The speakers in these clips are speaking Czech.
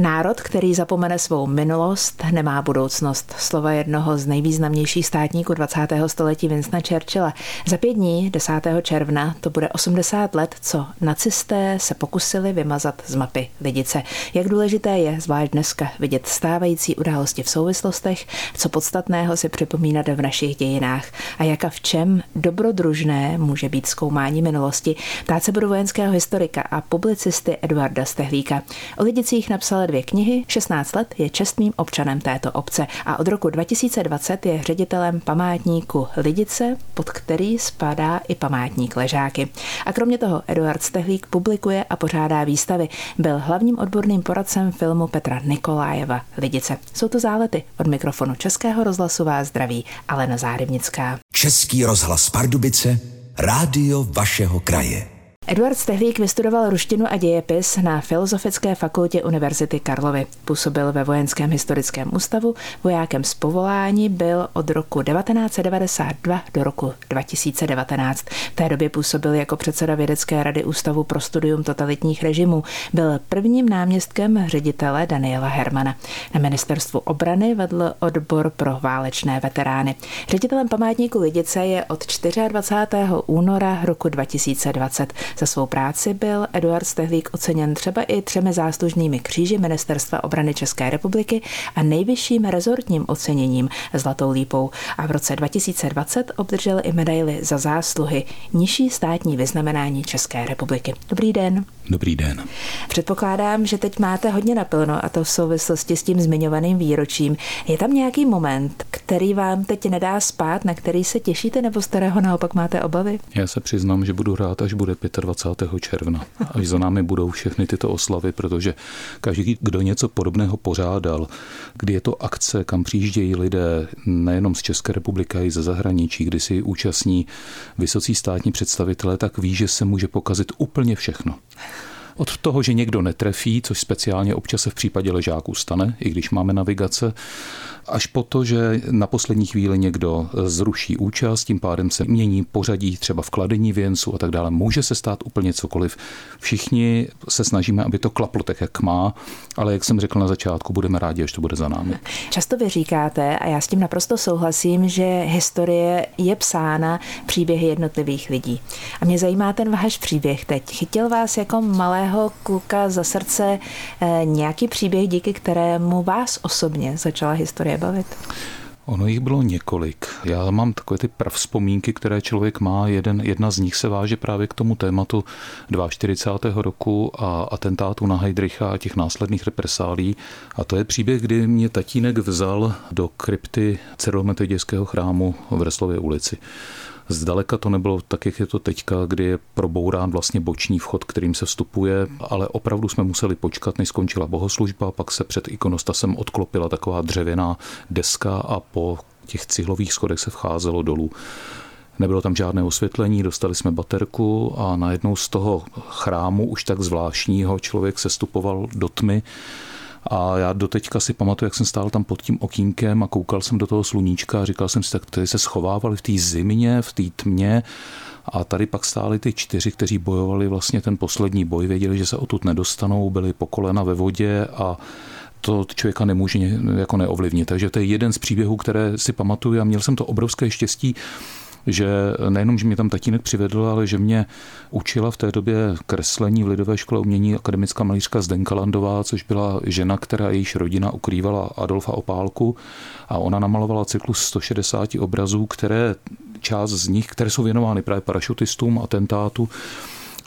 Národ, který zapomene svou minulost, nemá budoucnost. Slova jednoho z nejvýznamnějších státníků 20. století Vincenta Churchilla. Za pět dní, 10. června, to bude 80 let, co nacisté se pokusili vymazat z mapy lidice. Jak důležité je, zvlášť dneska, vidět stávající události v souvislostech, co podstatného si připomínat v našich dějinách a jak a v čem dobrodružné může být zkoumání minulosti. Ptát se budu vojenského historika a publicisty Eduarda Stehlíka. O lidicích napsal dvě knihy, 16 let je čestným občanem této obce a od roku 2020 je ředitelem památníku Lidice, pod který spadá i památník Ležáky. A kromě toho Eduard Stehlík publikuje a pořádá výstavy. Byl hlavním odborným poradcem filmu Petra Nikolájeva Lidice. Jsou to zálety od mikrofonu Českého rozhlasu vás zdraví Alena Zárybnická. Český rozhlas Pardubice, rádio vašeho kraje. Eduard Stehlík vystudoval ruštinu a dějepis na Filozofické fakultě Univerzity Karlovy. Působil ve Vojenském historickém ústavu, vojákem z povolání byl od roku 1992 do roku 2019. V té době působil jako předseda Vědecké rady Ústavu pro studium totalitních režimů. Byl prvním náměstkem ředitele Daniela Hermana. Na ministerstvu obrany vedl odbor pro válečné veterány. Ředitelem památníku Lidice je od 24. února roku 2020. Za svou práci byl Eduard Stehlík oceněn třeba i třemi záslužnými kříži Ministerstva obrany České republiky a nejvyšším rezortním oceněním Zlatou lípou a v roce 2020 obdržel i medaily za zásluhy nižší státní vyznamenání České republiky. Dobrý den. Dobrý den. Předpokládám, že teď máte hodně naplno a to v souvislosti s tím zmiňovaným výročím. Je tam nějaký moment, který vám teď nedá spát, na který se těšíte nebo z kterého naopak máte obavy? Já se přiznám, že budu rád, až bude 25. června. Až za námi budou všechny tyto oslavy, protože každý, kdo něco podobného pořádal, kdy je to akce, kam přijíždějí lidé nejenom z České republiky, ale i ze zahraničí, kdy si účastní vysocí státní představitelé, tak ví, že se může pokazit úplně všechno. Od toho, že někdo netrefí, což speciálně občas se v případě ležáků stane, i když máme navigace, až po to, že na poslední chvíli někdo zruší účast, tím pádem se mění pořadí třeba v kladení věnců a tak dále. Může se stát úplně cokoliv. Všichni se snažíme, aby to klaplo tak, jak má, ale jak jsem řekl na začátku, budeme rádi, až to bude za námi. Často vy říkáte, a já s tím naprosto souhlasím, že historie je psána příběhy jednotlivých lidí. A mě zajímá ten váš příběh teď. Chytil vás jako malého kluka za srdce eh, nějaký příběh, díky kterému vás osobně začala historie bavit? Ono jich bylo několik. Já mám takové ty pravzpomínky, které člověk má. Jeden, jedna z nich se váže právě k tomu tématu 42. roku a atentátu na Heidricha a těch následných represálí. A to je příběh, kdy mě tatínek vzal do krypty Cyrilometodějského chrámu v Reslově ulici. Zdaleka to nebylo tak, jak je to teďka, kdy je probourán vlastně boční vchod, kterým se vstupuje, ale opravdu jsme museli počkat, než skončila bohoslužba, pak se před ikonostasem odklopila taková dřevěná deska a po těch cihlových schodech se vcházelo dolů. Nebylo tam žádné osvětlení, dostali jsme baterku a najednou z toho chrámu, už tak zvláštního, člověk se stupoval do tmy a já doteďka si pamatuju, jak jsem stál tam pod tím okýnkem a koukal jsem do toho sluníčka a říkal jsem si, tak tady se schovávali v té zimě, v té tmě a tady pak stáli ty čtyři, kteří bojovali vlastně ten poslední boj, věděli, že se odtud nedostanou, byli po kolena ve vodě a to člověka nemůže jako neovlivnit. Takže to je jeden z příběhů, které si pamatuju a měl jsem to obrovské štěstí, že nejenom, že mě tam tatínek přivedl, ale že mě učila v té době kreslení v Lidové škole umění akademická malířka Zdenka Landová, což byla žena, která jejíž rodina ukrývala Adolfa Opálku. A ona namalovala cyklus 160 obrazů, které část z nich, které jsou věnovány právě parašutistům, atentátu,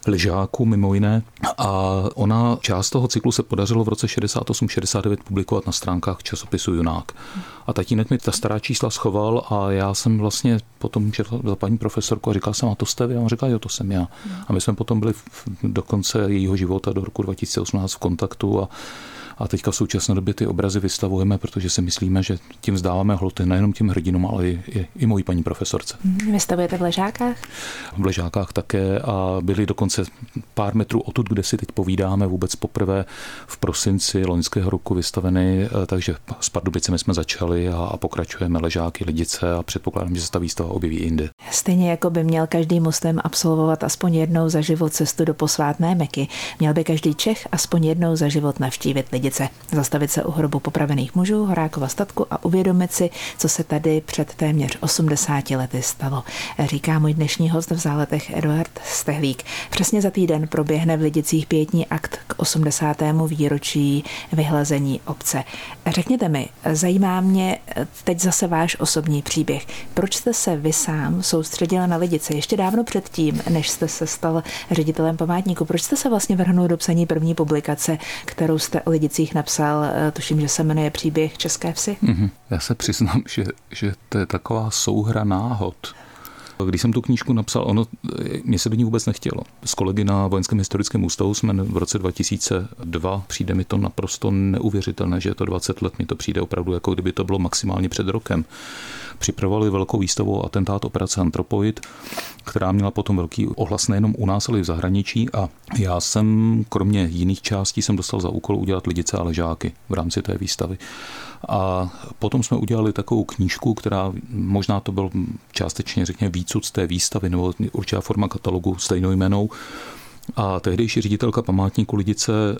ležáků mimo jiné. A ona část toho cyklu se podařilo v roce 68-69 publikovat na stránkách časopisu Junák. A tatínek mi ta stará čísla schoval a já jsem vlastně potom četl za paní profesorku a říkal jsem, a to jste vy? A on říkal, jo, to jsem já. A my jsme potom byli do konce jejího života do roku 2018 v kontaktu a a teďka v současné době ty obrazy vystavujeme, protože si myslíme, že tím vzdáváme hloty nejenom těm hrdinům, ale i, i, i mojí paní profesorce. Vystavujete v Ležákách? V Ležákách také a byli dokonce pár metrů odtud, kde si teď povídáme vůbec poprvé v prosinci loňského roku vystaveny, eh, takže s Pardubicemi jsme začali a, a pokračujeme Ležáky, Lidice a předpokládám, že se ta výstava objeví jinde. Stejně jako by měl každý muslim absolvovat aspoň jednou za život cestu do posvátné Meky, měl by každý Čech aspoň jednou za život navštívit Lidice Lidice, zastavit se u hrobu popravených mužů Horákova statku a uvědomit si, co se tady před téměř 80 lety stalo. Říká můj dnešní host v záletech Eduard Stehlík. Přesně za týden proběhne v Lidicích pětní akt k 80. výročí vyhlazení obce. Řekněte mi, zajímá mě teď zase váš osobní příběh. Proč jste se vy sám soustředila na Lidice ještě dávno předtím, než jste se stal ředitelem památníku? Proč jste se vlastně vrhnul do psaní první publikace, kterou jste o Lidicích napsal? Tuším, že se jmenuje Příběh České vsi. Mm-hmm. Já se přiznám, že, že to je taková souhra náhod. Když jsem tu knížku napsal, ono, mě se do ní vůbec nechtělo. S kolegy na Vojenském historickém ústavu jsme v roce 2002, přijde mi to naprosto neuvěřitelné, že je to 20 let, mi to přijde opravdu jako kdyby to bylo maximálně před rokem. Připravovali velkou výstavu atentát operace Antropoid, která měla potom velký ohlas nejenom u nás, ale i v zahraničí a já jsem, kromě jiných částí, jsem dostal za úkol udělat lidice a ležáky v rámci té výstavy. A potom jsme udělali takovou knížku, která možná to byl částečně, řekněme, výcud z té výstavy nebo určitá forma katalogu stejnou jmenou. A tehdejší ředitelka památníku Lidice eh,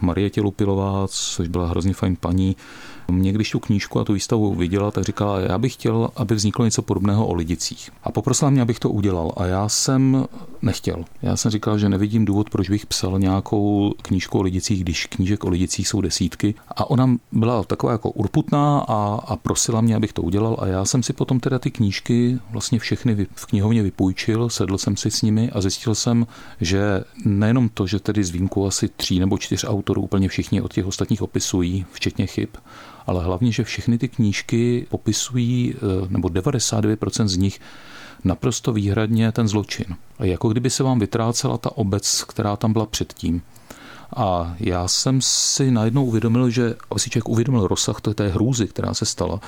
Marie Tělupilová, což byla hrozně fajn paní, mě, když tu knížku a tu výstavu viděla, tak říkala, já bych chtěl, aby vzniklo něco podobného o lidicích. A poprosila mě, abych to udělal. A já jsem nechtěl. Já jsem říkal, že nevidím důvod, proč bych psal nějakou knížku o lidicích, když knížek o lidicích jsou desítky. A ona byla taková jako urputná a, a prosila mě, abych to udělal. A já jsem si potom teda ty knížky vlastně všechny v knihovně vypůjčil, sedl jsem si s nimi a zjistil jsem, že nejenom to, že tedy z výjimku asi tří nebo čtyř autorů úplně všichni od těch ostatních opisují, včetně chyb, ale hlavně, že všechny ty knížky popisují, eh, nebo 99% z nich naprosto výhradně ten zločin. A jako kdyby se vám vytrácela ta obec, která tam byla předtím. A já jsem si najednou uvědomil, že aby si člověk uvědomil rozsah té hrůzy, která se stala,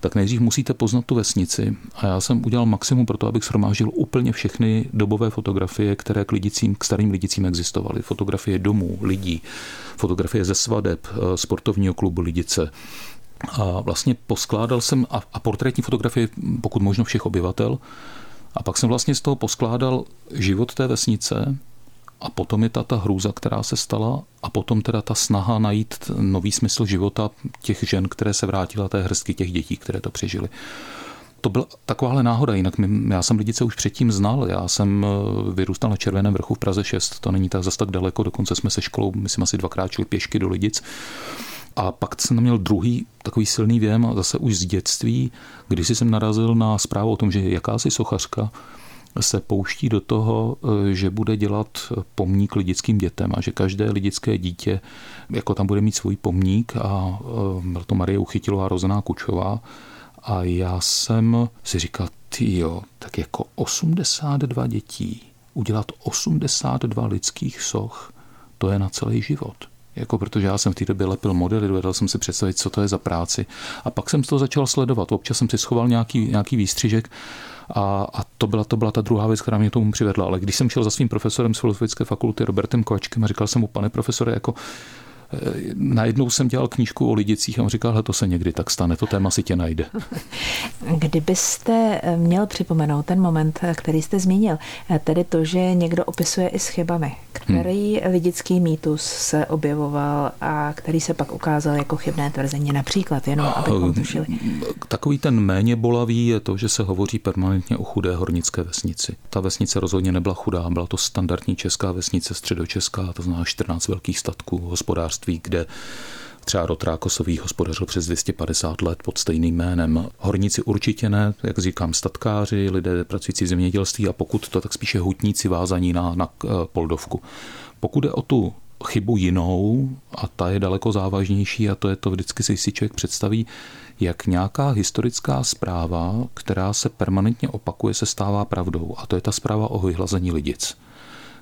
tak nejdřív musíte poznat tu vesnici. A já jsem udělal maximum pro to, abych shromáždil úplně všechny dobové fotografie, které k, lidicím, k starým lidicím existovaly. Fotografie domů, lidí, fotografie ze svadeb, eh, sportovního klubu Lidice, a vlastně poskládal jsem a, a portrétní fotografie, pokud možno všech obyvatel. A pak jsem vlastně z toho poskládal život té vesnice, a potom je ta, ta hrůza, která se stala a potom teda ta snaha najít nový smysl života těch žen, které se vrátila té hrstky těch dětí, které to přežily. To byla takováhle náhoda, jinak my, já jsem lidice už předtím znal, já jsem eh, vyrůstal na Červeném vrchu v Praze 6, to není tak zas tak daleko, dokonce jsme se školou, myslím, asi dvakrát šli pěšky do Lidic. A pak jsem měl druhý takový silný věm, a zase už z dětství, když jsem narazil na zprávu o tom, že jakási sochařka se pouští do toho, eh, že bude dělat pomník lidickým dětem a že každé lidické dítě jako tam bude mít svůj pomník a byl to Marie Uchytilová rozená Kučová a já jsem si říkal, jo, tak jako 82 dětí, udělat 82 lidských soch, to je na celý život. Jako protože já jsem v té době lepil modely, dovedl jsem si představit, co to je za práci. A pak jsem to začal sledovat. Občas jsem si schoval nějaký, nějaký výstřižek a, a to, byla, to byla ta druhá věc, která mě tomu přivedla. Ale když jsem šel za svým profesorem z filozofické fakulty Robertem Kovačkem a říkal jsem mu, pane profesore, jako najednou jsem dělal knížku o lidicích a on říkal, že to se někdy tak stane, to téma si tě najde. Kdybyste měl připomenout ten moment, který jste zmínil, tedy to, že někdo opisuje i s chybami, který hmm. lidický mýtus se objevoval a který se pak ukázal jako chybné tvrzení, například, jenom abychom tušili. Takový ten méně bolavý je to, že se hovoří permanentně o chudé hornické vesnici. Ta vesnice rozhodně nebyla chudá, byla to standardní česká vesnice, středočeská, to znamená 14 velkých statků, hospodářství hospodářství, kde třeba Rotrákosový hospodařil přes 250 let pod stejným jménem. Horníci určitě ne, jak říkám, statkáři, lidé pracující v zemědělství a pokud to, tak spíše hutníci vázaní na, na eh, Poldovku. Pokud je o tu chybu jinou, a ta je daleko závažnější, a to je to vždycky si člověk představí, jak nějaká historická zpráva, která se permanentně opakuje, se stává pravdou. A to je ta zpráva o vyhlazení lidic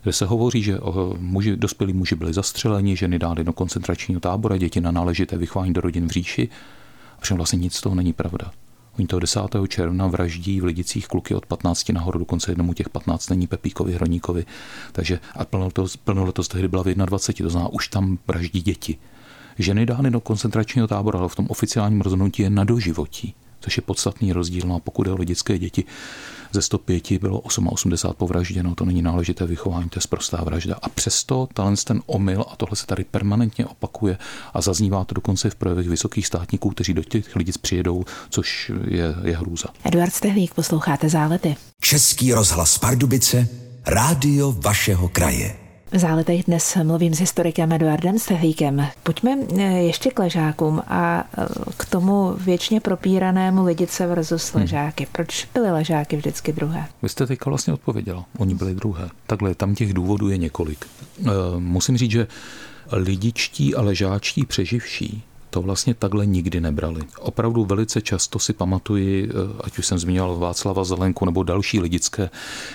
kde se hovoří, že muži, dospělí muži byli zastřeleni, ženy dány do koncentračního tábora, děti na náležité vychování do rodin v říši. A vlastně nic z toho není pravda. Oni toho 10. června vraždí v Lidicích kluky od 15 nahoru, dokonce jednomu těch 15 není Pepíkovi, Hroníkovi. Takže a plnoletos, plnoletos tehdy byla v 21, to znamená, už tam vraždí děti. Ženy dány do koncentračního tábora, ale v tom oficiálním rozhodnutí je na doživotí. Což je podstatný rozdíl. No a pokud je o lidské děti, ze 105 bylo 88 povražděno, to není náležité vychování, to je prostá vražda. A přesto talent ten omyl, a tohle se tady permanentně opakuje a zaznívá to dokonce v projevech vysokých státníků, kteří do těch lidí přijedou, což je, je hrůza. Eduard Stehlík, posloucháte zálety. Český rozhlas Pardubice, rádio vašeho kraje. V záletech dnes mluvím s historikem Eduardem Stehlíkem. Pojďme eh, ještě k ležákům a eh, k tomu věčně propíranému lidice versus hmm. ležáky. Proč byly ležáky vždycky druhé? Vy jste teďka vlastně odpověděla. Oni byli druhé. Takhle, tam těch důvodů je několik. Eh, musím říct, že lidičtí a ležáčtí přeživší to vlastně takhle nikdy nebrali. Opravdu velice často si pamatuji, eh, ať už jsem zmínil Václava Zelenku nebo další lidické,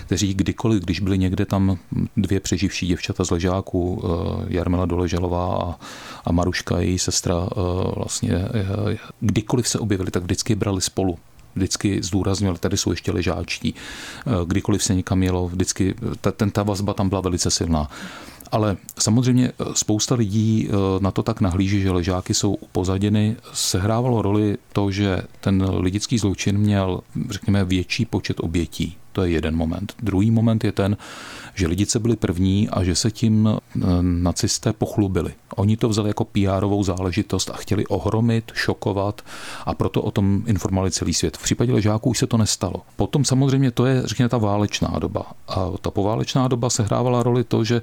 kteří kdykoliv, když byli někde tam dvě přeživší děvčata z ležáků, eh, Jarmila Doležalová a, a Maruška, její sestra, eh, vlastně kdykoliv se objevili, tak vždycky brali spolu vždycky zdůraznil, tady jsou ještě ležáčtí. Kdykoliv se někam jelo, vždycky ta, ten, ta vazba tam byla velice silná. Ale samozřejmě eh, spousta lidí eh, na to tak nahlíží, že ležáky jsou upozaděny. Sehrávalo roli to, že ten lidický zločin měl, řekněme, větší počet obětí. To je jeden moment. Druhý moment je ten, že lidice byli první a že se tím eh, nacisté pochlubili. Oni to vzali jako pr záležitost a chtěli ohromit, šokovat a proto o tom informovali celý svět. V případě ležáků už se to nestalo. Potom samozřejmě to je, řekněme, ta válečná doba. A ta poválečná doba sehrávala roli to, že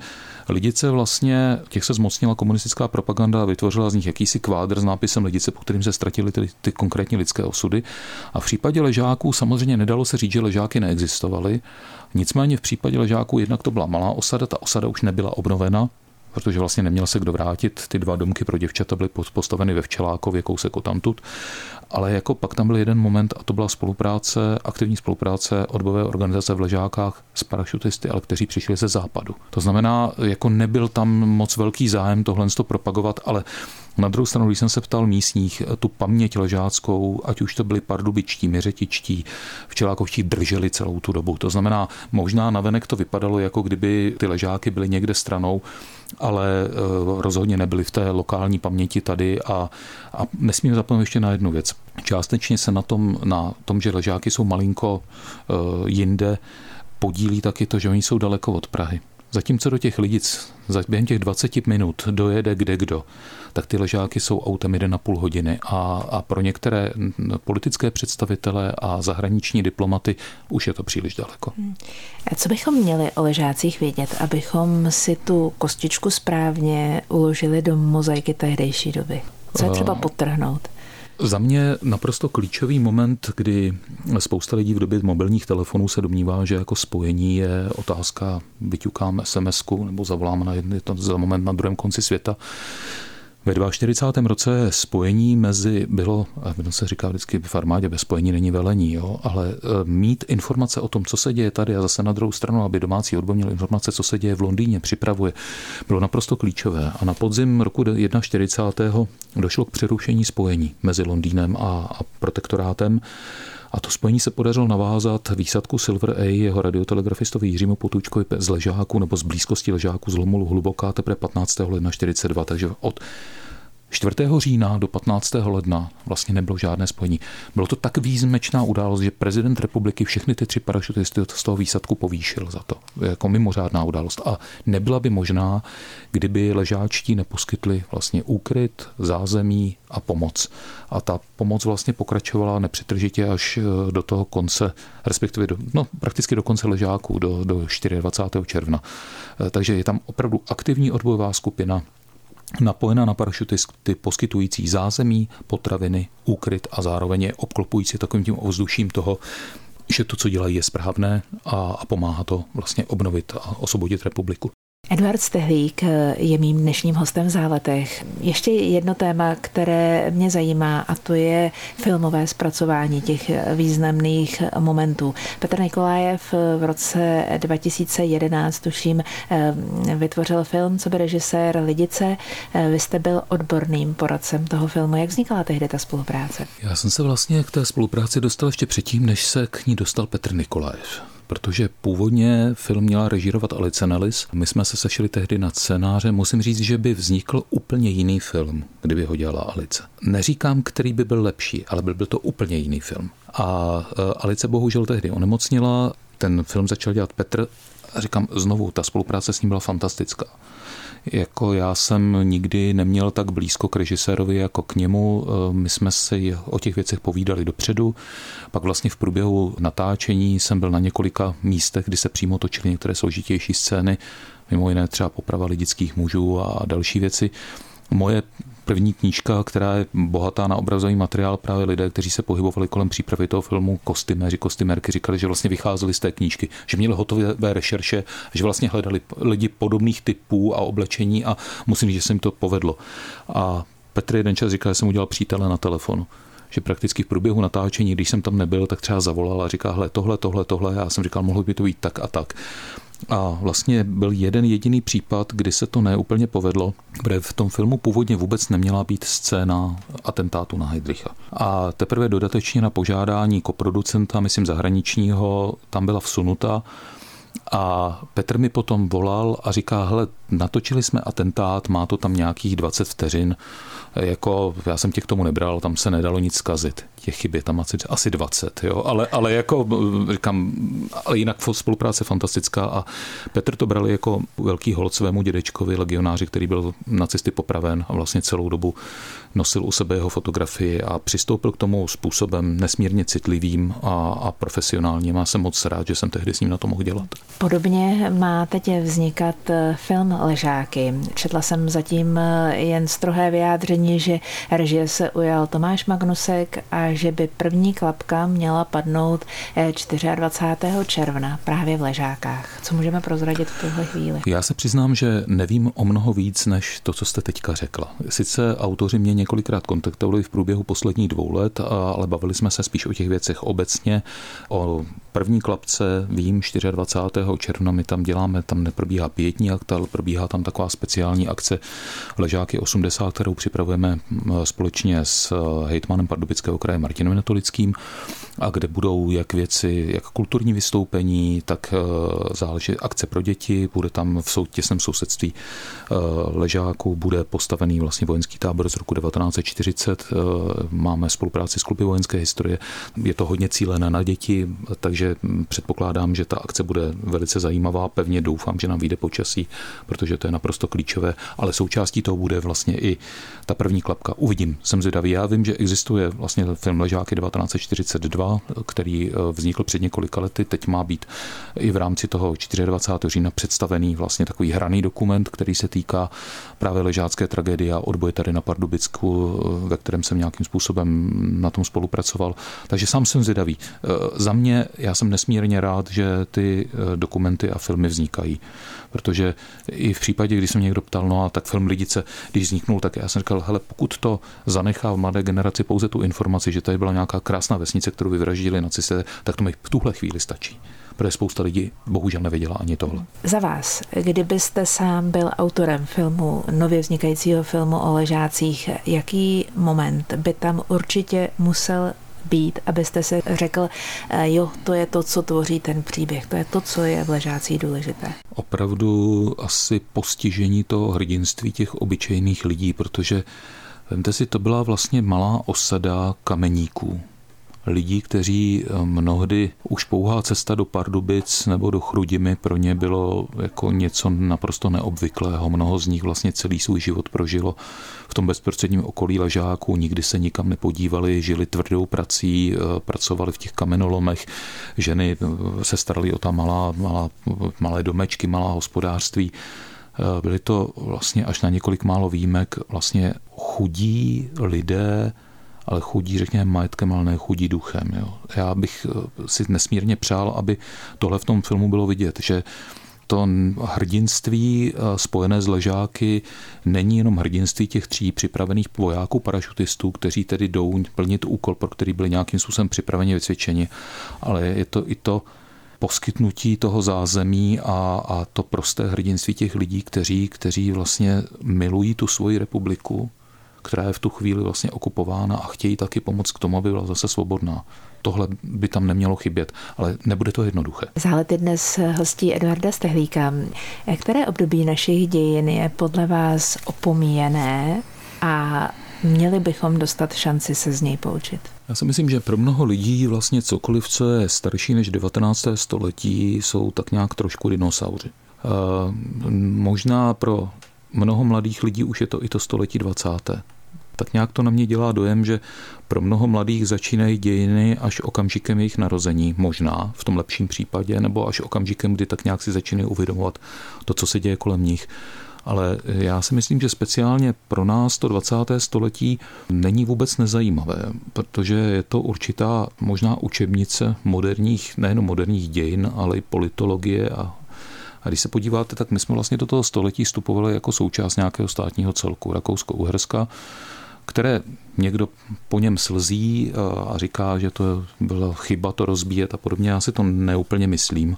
lidice vlastně, těch se zmocnila komunistická propaganda a vytvořila z nich jakýsi kvádr s nápisem lidice, po kterým se ztratily ty, ty konkrétní lidské osudy. A v případě ležáků samozřejmě nedalo se říct, že ležáky neexistovaly. Nicméně v případě ležáků jednak to byla malá osada, ta osada už nebyla obnovena, protože vlastně neměl se kdo vrátit. Ty dva domky pro děvčata byly postaveny ve Včelákově, kousek tamtud. Ale jako pak tam byl jeden moment a to byla spolupráce, aktivní spolupráce odbové organizace v Ležákách s parašutisty, ale kteří přišli ze západu. To znamená, jako nebyl tam moc velký zájem tohle propagovat, ale na druhou stranu, když jsem se ptal místních, tu paměť ležáckou, ať už to byli pardubičtí, měřetičtí, včelákovští drželi celou tu dobu. To znamená, možná navenek to vypadalo, jako kdyby ty ležáky byly někde stranou, ale eh, rozhodně nebyly v té lokální paměti tady a, a nesmím zapomenout ještě na jednu věc. Částečně se na tom, na tom že ležáky jsou malinko uh, jinde, podílí taky to, že oni jsou daleko od Prahy. Zatímco do těch lidic za během těch 20 minut dojede kde kdo, tak ty ležáky jsou autem 1,5 hodiny a, a pro některé politické představitele a zahraniční diplomaty už je to příliš daleko. Hmm. A co bychom měli o ležácích vědět, abychom si tu kostičku správně uložili do mozaiky tehdejší doby? Co je třeba potrhnout? Za mě naprosto klíčový moment, kdy spousta lidí v době mobilních telefonů se domnívá, že jako spojení je otázka, vyťukám sms nebo zavolám na jedný, za moment na druhém konci světa. Ve 42. roce spojení mezi bylo, a se říká vždycky v armádě, bez spojení není velení, jo, ale e, mít informace o tom, co se děje tady a zase na druhou stranu, aby domácí odbor měl informace, co se děje v Londýně, připravuje, bylo naprosto klíčové. A na podzim roku 41. došlo k přerušení spojení mezi Londýnem a, a protektorátem. A to spojení se podařilo navázat výsadku Silver A jeho radiotelegrafistovi Jiřímu Potůčkovi z Ležáku nebo z blízkosti Ležáku z Lomolu Hluboká teprve 15. ledna 42. Takže od 4. října do 15. ledna vlastně nebylo žádné spojení. Bylo to tak výjimečná událost, že prezident republiky všechny ty tři parašutisty z toho výsadku povýšil za to. Jako mimořádná událost. A nebyla by možná, kdyby ležáčtí neposkytli vlastně úkryt, zázemí a pomoc. A ta pomoc vlastně pokračovala nepřetržitě až eh, do toho konce, respektive do, no, prakticky do konce ležáků, do, do 24. června. Eh, takže je tam opravdu aktivní odbojová skupina, napojena na parašutisty poskytující zázemí, potraviny, úkryt a zároveň je obklopující takovým tím ovzduším toho, že to, co dělají, je správné a, a pomáhá to vlastně obnovit a osvobodit republiku. Eduard Stehlík je mým dnešním hostem v Záletech. Ještě jedno téma, které mě zajímá, a to je filmové zpracování těch významných momentů. Petr Nikolájev v roce 2011, tuším, vytvořil film, co by režisér Lidice. Vy jste byl odborným poradcem toho filmu. Jak vznikala tehdy ta spolupráce? Já jsem se vlastně k té spolupráci dostal ještě předtím, než se k ní dostal Petr Nikolájev protože původně film měla režírovat Alice Nellis. My jsme se sešli tehdy na scénáře. Musím říct, že by vznikl úplně jiný film, kdyby ho dělala Alice. Neříkám, který by byl lepší, ale byl, byl to úplně jiný film. A e, Alice bohužel tehdy onemocnila, ten film začal dělat Petr a říkám znovu, ta spolupráce s ním byla fantastická. Jako já jsem nikdy neměl tak blízko k režisérovi jako k němu. E, my jsme si o těch věcech povídali dopředu. Pak vlastně v průběhu natáčení jsem byl na několika místech, kdy se přímo točily některé složitější scény, mimo jiné třeba poprava lidických mužů a další věci. Moje první knížka, která je bohatá na obrazový materiál, právě lidé, kteří se pohybovali kolem přípravy toho filmu, kostyméři, kostymérky, říkali, že vlastně vycházeli z té knížky, že měli hotové rešerše, že vlastně hledali lidi podobných typů a oblečení a musím říct, že se jim to povedlo. A Petr jeden čas říkal, že jsem udělal přítele na telefonu že prakticky v průběhu natáčení, když jsem tam nebyl, tak třeba zavolal a říká, hle, tohle, tohle, tohle. Já jsem říkal, mohlo by to být tak a tak. A vlastně byl jeden jediný případ, kdy se to neúplně povedlo, protože v tom filmu původně vůbec neměla být scéna atentátu na Heidricha. A teprve dodatečně na požádání koproducenta, myslím zahraničního, tam byla vsunuta a Petr mi potom volal a říká, hele, natočili jsme atentát, má to tam nějakých 20 vteřin, jako já jsem tě k tomu nebral, tam se nedalo nic zkazit. Těch chyb je tam asi, asi 20, jo? Ale, ale jako říkám, ale jinak spolupráce fantastická a Petr to bral jako velký hold svému dědečkovi, legionáři, který byl nacisty popraven a vlastně celou dobu nosil u sebe jeho fotografii a přistoupil k tomu způsobem nesmírně citlivým a, a profesionálním. Já jsem moc rád, že jsem tehdy s ním na to mohl dělat. Podobně má teď vznikat film Ležáky. Četla jsem zatím jen strohé vyjádření, že režie se ujal Tomáš Magnusek a že by první klapka měla padnout 24. Eh, června právě v Ležákách. Co můžeme prozradit v tuhle chvíli? Já se přiznám, že nevím o mnoho víc, než to, co jste teďka řekla. Sice autoři mě několikrát kontaktovali v průběhu posledních dvou let, ale bavili jsme se spíš o těch věcech obecně. O první klapce vím 24. června, my tam děláme, tam neprobíhá pětní akt, ale probíhá tam taková speciální akce Ležáky 80, kterou připravujeme společně s e, hejtmanem Pardubického kraje Martinem Netolickým a kde budou jak věci, jak kulturní vystoupení, tak e, záleží akce pro děti, bude tam v těsném sousedství e, Ležáku, bude postavený vlastně vojenský tábor z roku 1940, máme spolupráci s kluby vojenské historie, je to hodně cílené na děti, takže předpokládám, že ta akce bude velice zajímavá, pevně doufám, že nám vyjde počasí, protože to je naprosto klíčové, ale součástí toho bude vlastně i ta první klapka. Uvidím, jsem zvědavý. Já vím, že existuje vlastně film Ležáky 1942, který eh, vznikl před několika lety, teď má být i v rámci toho 24. října představený vlastně takový hraný dokument, který se týká právě ležácké tragédie a odboje tady na Pardubicku, eh, ve kterém jsem nějakým způsobem na tom spolupracoval. Takže sám jsem zvědavý. Eh, za mě, já jsem nesmírně rád, že ty dokumenty a filmy vznikají protože i v případě, kdy jsem někdo ptal, no a tak film Lidice, když vzniknul, tak já jsem říkal, hele, pokud to zanechá v mladé generaci pouze tu informaci, že tady byla nějaká krásná vesnice, kterou vyvraždili nacisté, tak to mi v tuhle chvíli stačí protože spousta lidí bohužel nevěděla ani tohle. Za vás, kdybyste sám byl autorem filmu, nově vznikajícího filmu o ležácích, jaký moment by tam určitě musel být, abyste si řekl, eh, jo, to je to, co tvoří ten příběh, to je to, co je v ležácí důležité. Opravdu asi postižení toho hrdinství těch obyčejných lidí, protože Vemte si, to byla vlastně malá osada kameníků lidí, kteří eh, mnohdy už pouhá cesta do Pardubic nebo do Chrudimy pro ně bylo jako něco naprosto neobvyklého. Mnoho z nich vlastně celý svůj život prožilo v tom bezprostředním okolí ležáků, nikdy se nikam nepodívali, žili tvrdou prací, eh, pracovali v těch kamenolomech, ženy eh, se starali o ta malá, malá, malé domečky, malá hospodářství. Byly to vlastně až na několik málo výjimek vlastně chudí lidé, ale chudí, řekněme, majetkem, ale ne chudí duchem. Jo. Já bych eh, si nesmírně přál, aby tohle v tom filmu bylo vidět, že to hrdinství eh, spojené s ležáky není jenom hrdinství těch tří připravených vojáků, parašutistů, kteří tedy jdou plnit úkol, pro který byli nějakým způsobem připraveni vycvičeni, ale je to i to poskytnutí toho zázemí a, a to prosté hrdinství těch lidí, kteří, kteří vlastně milují tu svoji republiku, která je v tu chvíli vlastně okupována a chtějí taky pomoct k tomu, aby byla zase svobodná. Tohle by tam nemělo chybět, ale nebude to jednoduché. Zálety dnes hostí Eduarda Stehlíka. Které období našich dějin je podle vás opomíjené a měli bychom dostat šanci se z něj poučit? Já si myslím, že pro mnoho lidí vlastně cokoliv, co je starší než 19. století, jsou tak nějak trošku dinosauři. Možná pro mnoho mladých lidí už je to i to století 20. Tak nějak to na mě dělá dojem, že pro mnoho mladých začínají dějiny až okamžikem jejich narození, možná v tom lepším případě, nebo až okamžikem, kdy tak nějak si začínají uvědomovat to, co se děje kolem nich. Ale já si myslím, že speciálně pro nás to 20. století není vůbec nezajímavé, protože je to určitá možná učebnice moderních, nejen moderních dějin, ale i politologie a a když se podíváte, tak my jsme vlastně do toho století vstupovali jako součást nějakého státního celku Rakousko-Uherska, které někdo po něm slzí a říká, že to byla chyba to rozbíjet a podobně. Já si to neúplně myslím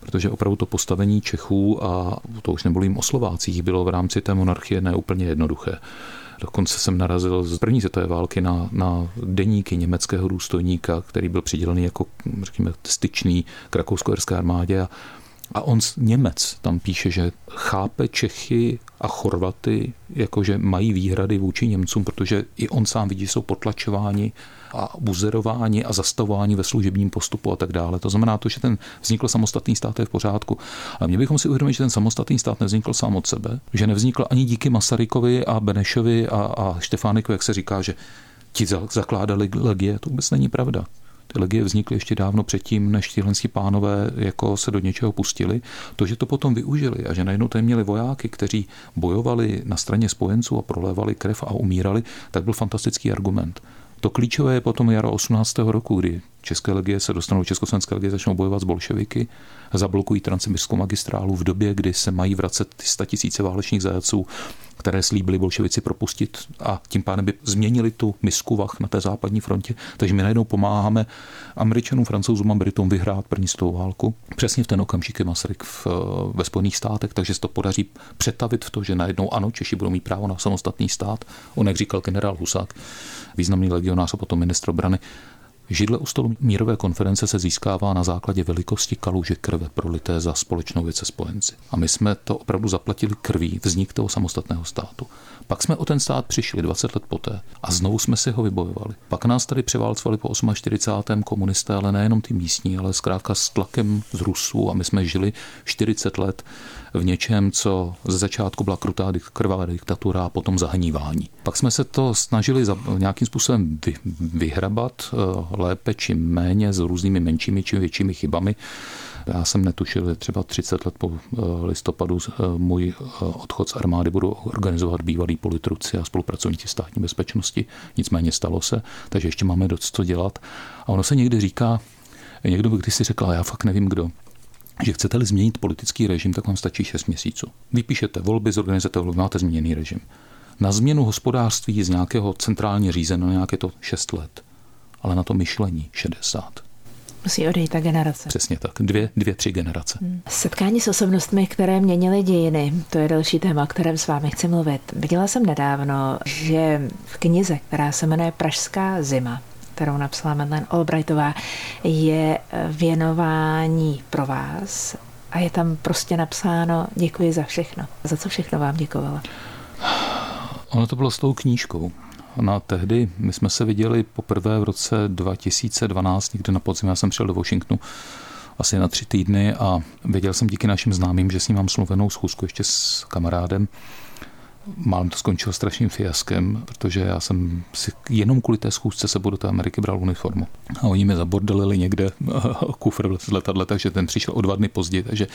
protože opravdu to postavení Čechů, a to už nebolím o Slovácích, bylo v rámci té monarchie neúplně jednoduché. Dokonce jsem narazil z první světové války na, na deníky německého důstojníka, který byl přidělený jako, řekněme, styčný k rakousko armádě a a on Němec tam píše, že chápe Čechy a Chorvaty, jakože mají výhrady vůči Němcům, protože i on sám vidí, že jsou potlačováni a buzerováni a zastavováni ve služebním postupu a tak dále. To znamená to, že ten vznikl samostatný stát je v pořádku. Ale mě bychom si uvědomili, že ten samostatný stát nevznikl sám od sebe, že nevznikl ani díky Masarykovi a Benešovi a, a Štefánikovi, jak se říká, že ti zakládali legie. To vůbec není pravda. Ty legie vznikly ještě dávno předtím, než tihle pánové jako se do něčeho pustili. To, že to potom využili a že najednou tady měli vojáky, kteří bojovali na straně spojenců a prolévali krev a umírali, tak byl fantastický argument. To klíčové je potom jaro 18. roku, kdy České legie se dostanou, Československé legie začnou bojovat s bolševiky, zablokují transsibirskou magistrálu v době, kdy se mají vracet ty tisíce válečných zajaců které slíbili bolševici propustit a tím pádem by změnili tu misku vach na té západní frontě. Takže my najednou pomáháme Američanům, Francouzům a Britům vyhrát první světovou válku. Přesně v ten okamžik je Masaryk v, ve Spojených státech, takže se to podaří přetavit v to, že najednou ano, Češi budou mít právo na samostatný stát. On, jak říkal generál Husák, významný legionář a potom ministr obrany, Židle u stolu mírové konference se získává na základě velikosti kaluže krve prolité za společnou věc se spojenci. A my jsme to opravdu zaplatili krví vznik toho samostatného státu. Pak jsme o ten stát přišli 20 let poté a znovu jsme si ho vybojovali. Pak nás tady převálcovali po 48. komunisté, ale nejenom ty místní, ale zkrátka s tlakem z Rusů a my jsme žili 40 let v něčem, co ze začátku byla krutá krvavá diktatura a potom zahnívání. Pak jsme se to snažili za, nějakým způsobem vy, vyhrabat eh, lépe či méně s různými menšími či většími chybami. Já jsem netušil, že třeba 30 let po eh, listopadu eh, můj odchod z armády budu organizovat bývalý politruci a spolupracovníci státní bezpečnosti. Nicméně stalo se, takže ještě máme dost co dělat. A ono se někdy říká, někdo by když si řekl, já fakt nevím kdo, že chcete-li změnit politický režim, tak vám stačí 6 měsíců. Vypíšete volby, zorganizujete volby, máte změněný režim. Na změnu hospodářství z nějakého centrálně řízeno nějaké to 6 let, ale na to myšlení 60. Musí odejít ta generace. Přesně tak. Dvě, dvě tři generace. Hmm. Setkání s osobnostmi, které měnily dějiny, to je další téma, o kterém s vámi chci mluvit. Viděla jsem nedávno, že v knize, která se jmenuje Pražská zima, kterou napsala Madeleine Albrightová, je věnování pro vás a je tam prostě napsáno děkuji za všechno. Za co všechno vám děkovala? Ono to bylo s tou knížkou. Na tehdy my jsme se viděli poprvé v roce 2012, někde na podzim, já jsem přijel do Washingtonu asi na tři týdny a věděl jsem díky našim známým, že s ním mám slovenou schůzku ještě s kamarádem málem to skončilo strašným fiaskem, protože já jsem si jenom kvůli té schůzce se do té Ameriky bral uniformu. A oni mi zabordelili někde kufr v letadle, takže ten přišel o dva dny později. Takže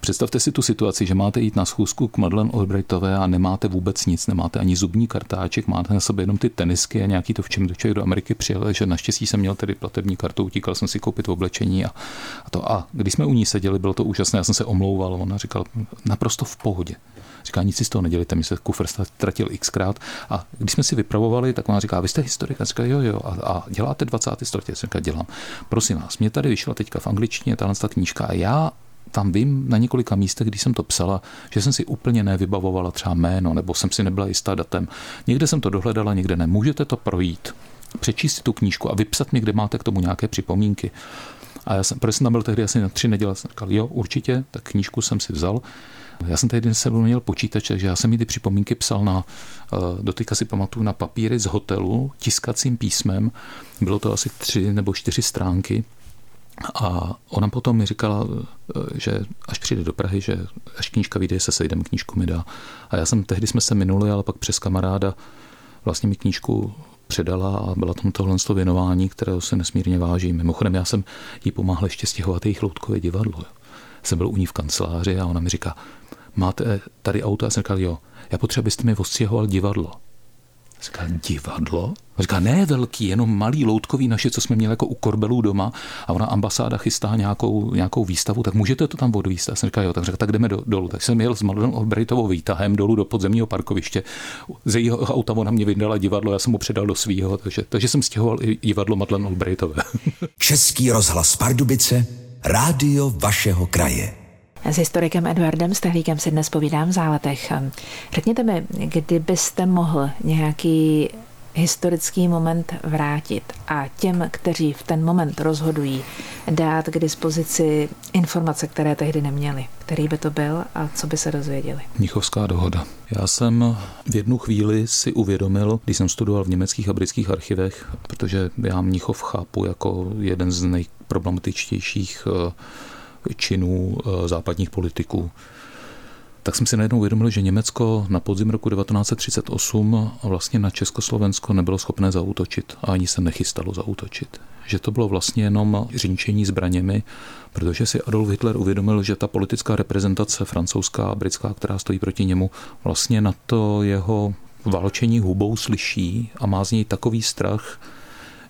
Představte si tu situaci, že máte jít na schůzku k Madeleine Albrightové a nemáte vůbec nic, nemáte ani zubní kartáček, máte na sobě jenom ty tenisky a nějaký to, v čem do člověk do Ameriky přijel, že naštěstí jsem měl tedy platební kartu, utíkal jsem si koupit oblečení a, a to. A když jsme u ní seděli, bylo to úžasné, já jsem se omlouval, ona říkala naprosto v pohodě. Říká, nic si z toho nedělíte, mi se kufr ztratil xkrát. A když jsme si vypravovali, tak ona říká, vy jste historik? A říká, jo, jo. A, a děláte 20. století? Říká, dělám. Prosím vás, mě tady vyšla teďka v angličtině tahle knížka a já tam vím na několika místech, když jsem to psala, že jsem si úplně nevybavovala třeba jméno, nebo jsem si nebyla jistá datem. Někde jsem to dohledala, někde ne. Můžete to projít, přečíst si tu knížku a vypsat mi, kde máte k tomu nějaké připomínky. A já jsem, protože jsem tam byl tehdy asi na tři neděle, jsem říkal, jo, určitě, tak knížku jsem si vzal. Já jsem tehdy se měl počítač, takže já jsem mi ty připomínky psal na, eh, doteďka si pamatuju, na papíry z hotelu, tiskacím písmem. Bylo to asi tři nebo čtyři stránky. A ona potom mi říkala, eh, že až přijde do Prahy, že až knížka vyjde, se sejdeme, knížku mi dá. A já jsem, tehdy jsme se minuli, ale pak přes kamaráda vlastně mi knížku předala a byla tam tohle věnování, kterého se nesmírně vážím. Mimochodem, já jsem jí pomáhal ještě stěhovat jejich loutkové divadlo. Jsem byl u ní v kanceláři a ona mi říká, máte tady auto? Já jsem říkal, jo, já potřebuji, abyste mi ostěhoval divadlo. Říká, divadlo? A říká, ne velký, jenom malý loutkový naše, co jsme měli jako u korbelů doma a ona ambasáda chystá nějakou, nějakou výstavu, tak můžete to tam odvíst. A jsem říkal, jo, tak řekl, tak jdeme do, dolů. Tak jsem jel s Madelenou Albrightovou výtahem dolů do podzemního parkoviště. Ze jejího auta ona mě vydala divadlo, já jsem mu předal do svého, takže, takže jsem stěhoval i divadlo Madeleine Albrightové. Český rozhlas Pardubice, rádio vašeho kraje. S historikem Edwardem Stehlíkem si dnes povídám v záletech. Řekněte mi, kdybyste mohl nějaký historický moment vrátit a těm, kteří v ten moment rozhodují, dát k dispozici informace, které tehdy neměli. Který by to byl a co by se dozvěděli? Mnichovská dohoda. Já jsem v jednu chvíli si uvědomil, když jsem studoval v německých a britských archivech, protože já Mnichov chápu jako jeden z nejproblematičtějších eh, činů eh, západních politiků. Tak jsem si najednou uvědomil, že Německo na podzim roku 1938 vlastně na Československo nebylo schopné zautočit a ani se nechystalo zautočit. Že to bylo vlastně jenom řinčení zbraněmi, protože si Adolf Hitler uvědomil, že ta politická reprezentace francouzská a britská, která stojí proti němu, vlastně na to jeho válčení hubou slyší a má z něj takový strach,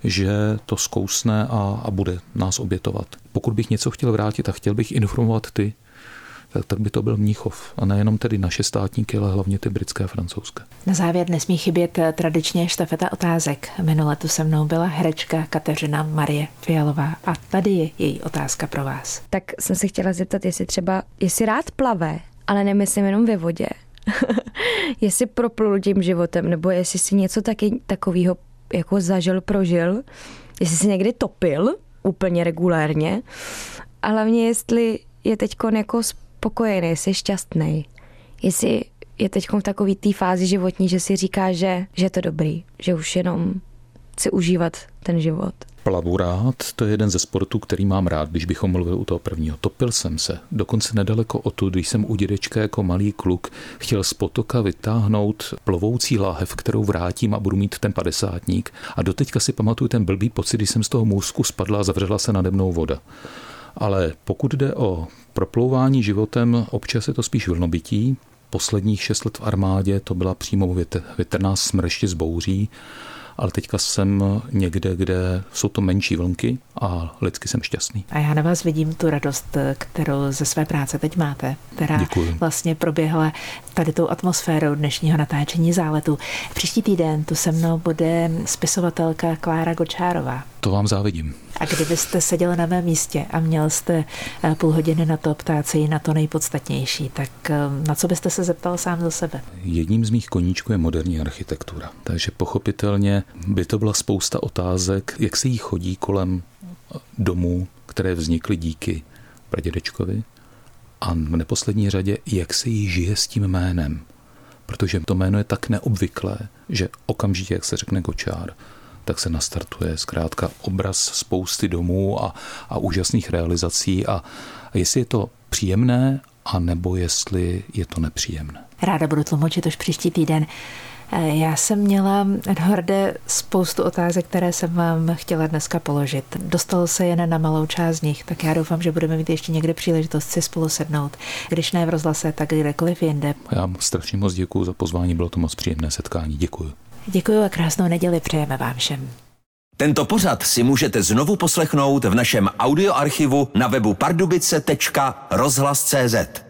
že to zkousne a, a bude nás obětovat. Pokud bych něco chtěl vrátit a chtěl bych informovat ty, tak, by to byl Mníchov. A nejenom tedy naše státníky, ale hlavně ty britské a francouzské. Na závěr nesmí chybět tradičně štafeta otázek. Minule tu se mnou byla herečka Kateřina Marie Fialová a tady je její otázka pro vás. Tak jsem se chtěla zeptat, jestli třeba, jestli rád plave, ale nemyslím jenom ve vodě. jestli proplul tím životem, nebo jestli si něco taky takového jako zažil, prožil, jestli se někdy topil úplně regulérně a hlavně jestli je teď jako spokojený, je šťastný, jestli je teď v takové té fázi životní, že si říká, že, že je to dobrý, že už jenom chci užívat ten život. Plavu rád, to je jeden ze sportů, který mám rád, když bychom mluvili u toho prvního. Topil jsem se, dokonce nedaleko o tu, když jsem u dědečka jako malý kluk chtěl z potoka vytáhnout plovoucí láhev, kterou vrátím a budu mít ten padesátník. A doteďka si pamatuju ten blbý pocit, když jsem z toho můzku spadla a zavřela se nade mnou voda. Ale pokud jde o proplouvání životem, občas je to spíš vlnobytí. Posledních šest let v armádě to byla přímo větrná smrště z bouří ale teďka jsem někde, kde jsou to menší vlnky a lidsky jsem šťastný. A já na vás vidím tu radost, kterou ze své práce teď máte, která Děkuji. vlastně proběhla tady tou atmosférou dnešního natáčení záletu. Příští týden tu se mnou bude spisovatelka Klára Gočárová. To vám závidím. A kdybyste seděl na mém místě a měl jste eh, půl hodiny na to ptát se jí na to nejpodstatnější, tak eh, na co byste se zeptal sám za sebe? Jedním z mých koníčků je moderní architektura. Takže pochopitelně by to byla spousta otázek, jak se jí chodí kolem domů, které vznikly díky pradědečkovi, a v neposlední řadě, jak se jí žije s tím jménem. Protože to jméno je tak neobvyklé, že okamžitě, jak se řekne Gočár, tak se nastartuje zkrátka obraz spousty domů a, a úžasných realizací a, a jestli je to příjemné, a nebo jestli je to nepříjemné. Ráda budu tlumočit už příští týden. Já jsem měla, Edharde, spoustu otázek, které jsem vám chtěla dneska položit. Dostalo se jen na malou část z nich, tak já doufám, že budeme mít ještě někde příležitost si spolu sednout. Když ne v rozhlase, tak kdekoliv jinde. Já strašně moc děkuji za pozvání, bylo to moc příjemné setkání. Děkuji. Děkuji a krásnou neděli přejeme vám všem. Tento pořad si můžete znovu poslechnout v našem audioarchivu na webu pardubice.rozhlas.cz.